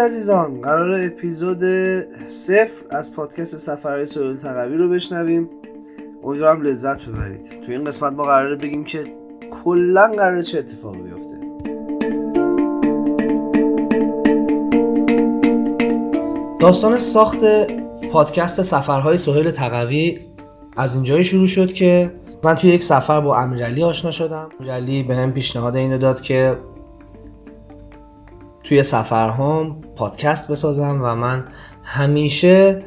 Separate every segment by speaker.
Speaker 1: عزیزان قرار اپیزود صفر از پادکست سفرهای سهیل تقوی رو بشنویم. امیدوارم لذت ببرید. تو این قسمت ما قراره بگیم که کلا قراره چه اتفاقی بیفته. داستان ساخت پادکست سفرهای سهیل تقوی از اینجایی شروع شد که من توی یک سفر با امیرعلی آشنا شدم. امیرعلی به هم پیشنهاد اینو داد که توی سفرهام پادکست بسازم و من همیشه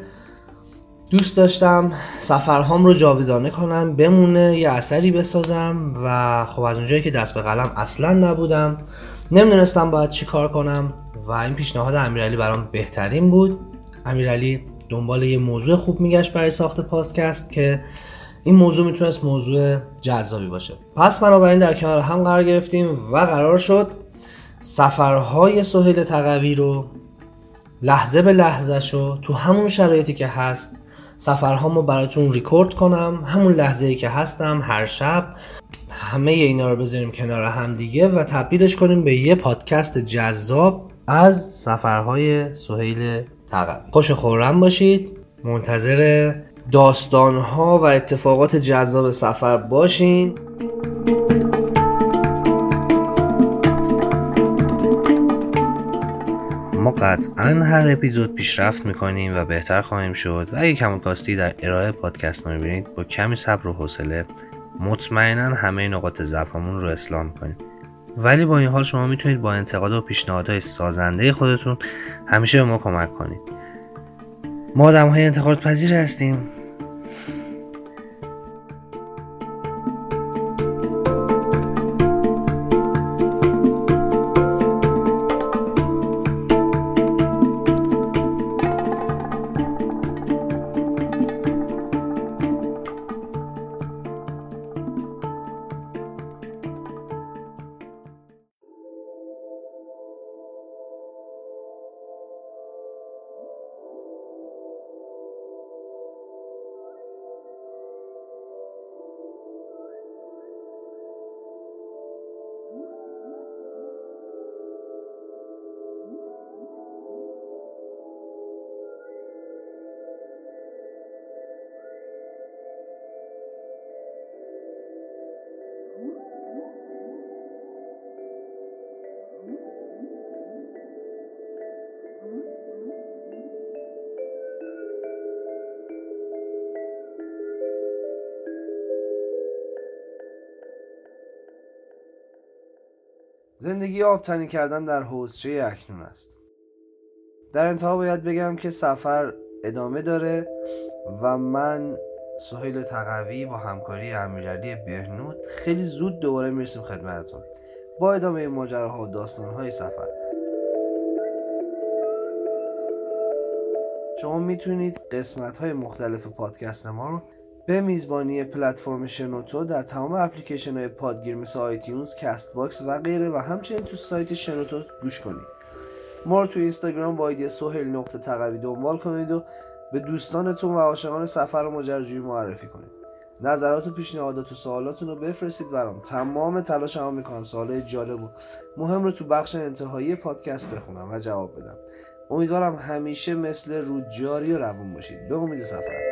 Speaker 1: دوست داشتم سفرهام رو جاودانه کنم بمونه یه اثری بسازم و خب از اونجایی که دست به قلم اصلا نبودم نمی‌دونستم باید چی کار کنم و این پیشنهاد امیرعلی برام بهترین بود. امیرعلی دنبال یه موضوع خوب میگشت برای ساخت پادکست که این موضوع می‌تونست موضوع جذابی باشه. پس بنابراین در کنار هم قرار گرفتیم و قرار شد سفرهای سهیل تقوی رو لحظه به لحظه شو تو همون شرایطی که هست سفرهامو براتون ریکورد کنم همون لحظه ای که هستم هر شب. همه اینا رو بذاریم کنار هم دیگه و تبدیلش کنیم به یه پادکست جذاب از سفرهای سهیل تقوی. خوش خورم باشید. منتظر داستانها و اتفاقات جذاب سفر باشین. ما قطعا هر اپیزود پیشرفت می‌کنیم و بهتر خواهیم شد. و اگه کم کاستی در ارائه پادکست می‌بینید با کمی صبر و حوصله مطمئنا همه نقاط ضعفمون رو اصلاح می‌کنیم. ولی با این حال شما می‌تونید با انتقاد و پیشنهادهای سازنده خودتون همیشه به ما کمک کنید. ما آدم های انتقاد پذیر هستیم. زندگی آبتنی کردن در حوزچه اکنون است. در انتها باید بگم که سفر ادامه داره و من سهیل تقوی با همکاری امیرعلی بهنود خیلی زود دوباره می‌رسیم خدمتتون. با ادامه ماجراها و داستانهای سفر. شما می‌تونید قسمت های مختلف پادکست ما رو به میزبانی پلتفرم شنوتو در تمام اپلیکیشن های پادگیر مثل آیتیونز، کست باکس و غیره و همچنین تو سایت شنوتو گوش کنید. ما رو تو اینستاگرام با ایدی سهیل نقطه تقوی دنبال کنید و به دوستانتون و عاشقان سفر و ماجراجویی معرفی کنید. نظرات و پیشنهادات و سوالاتون رو بفرستید برام. تمام تلاش هم می‌کنم سوالای جالب و مهم رو تو بخش انتهایی پادکست بخونم و جواب بدم. امیدوارم همیشه مثل رود جاری و روون باشید. به امید سفر.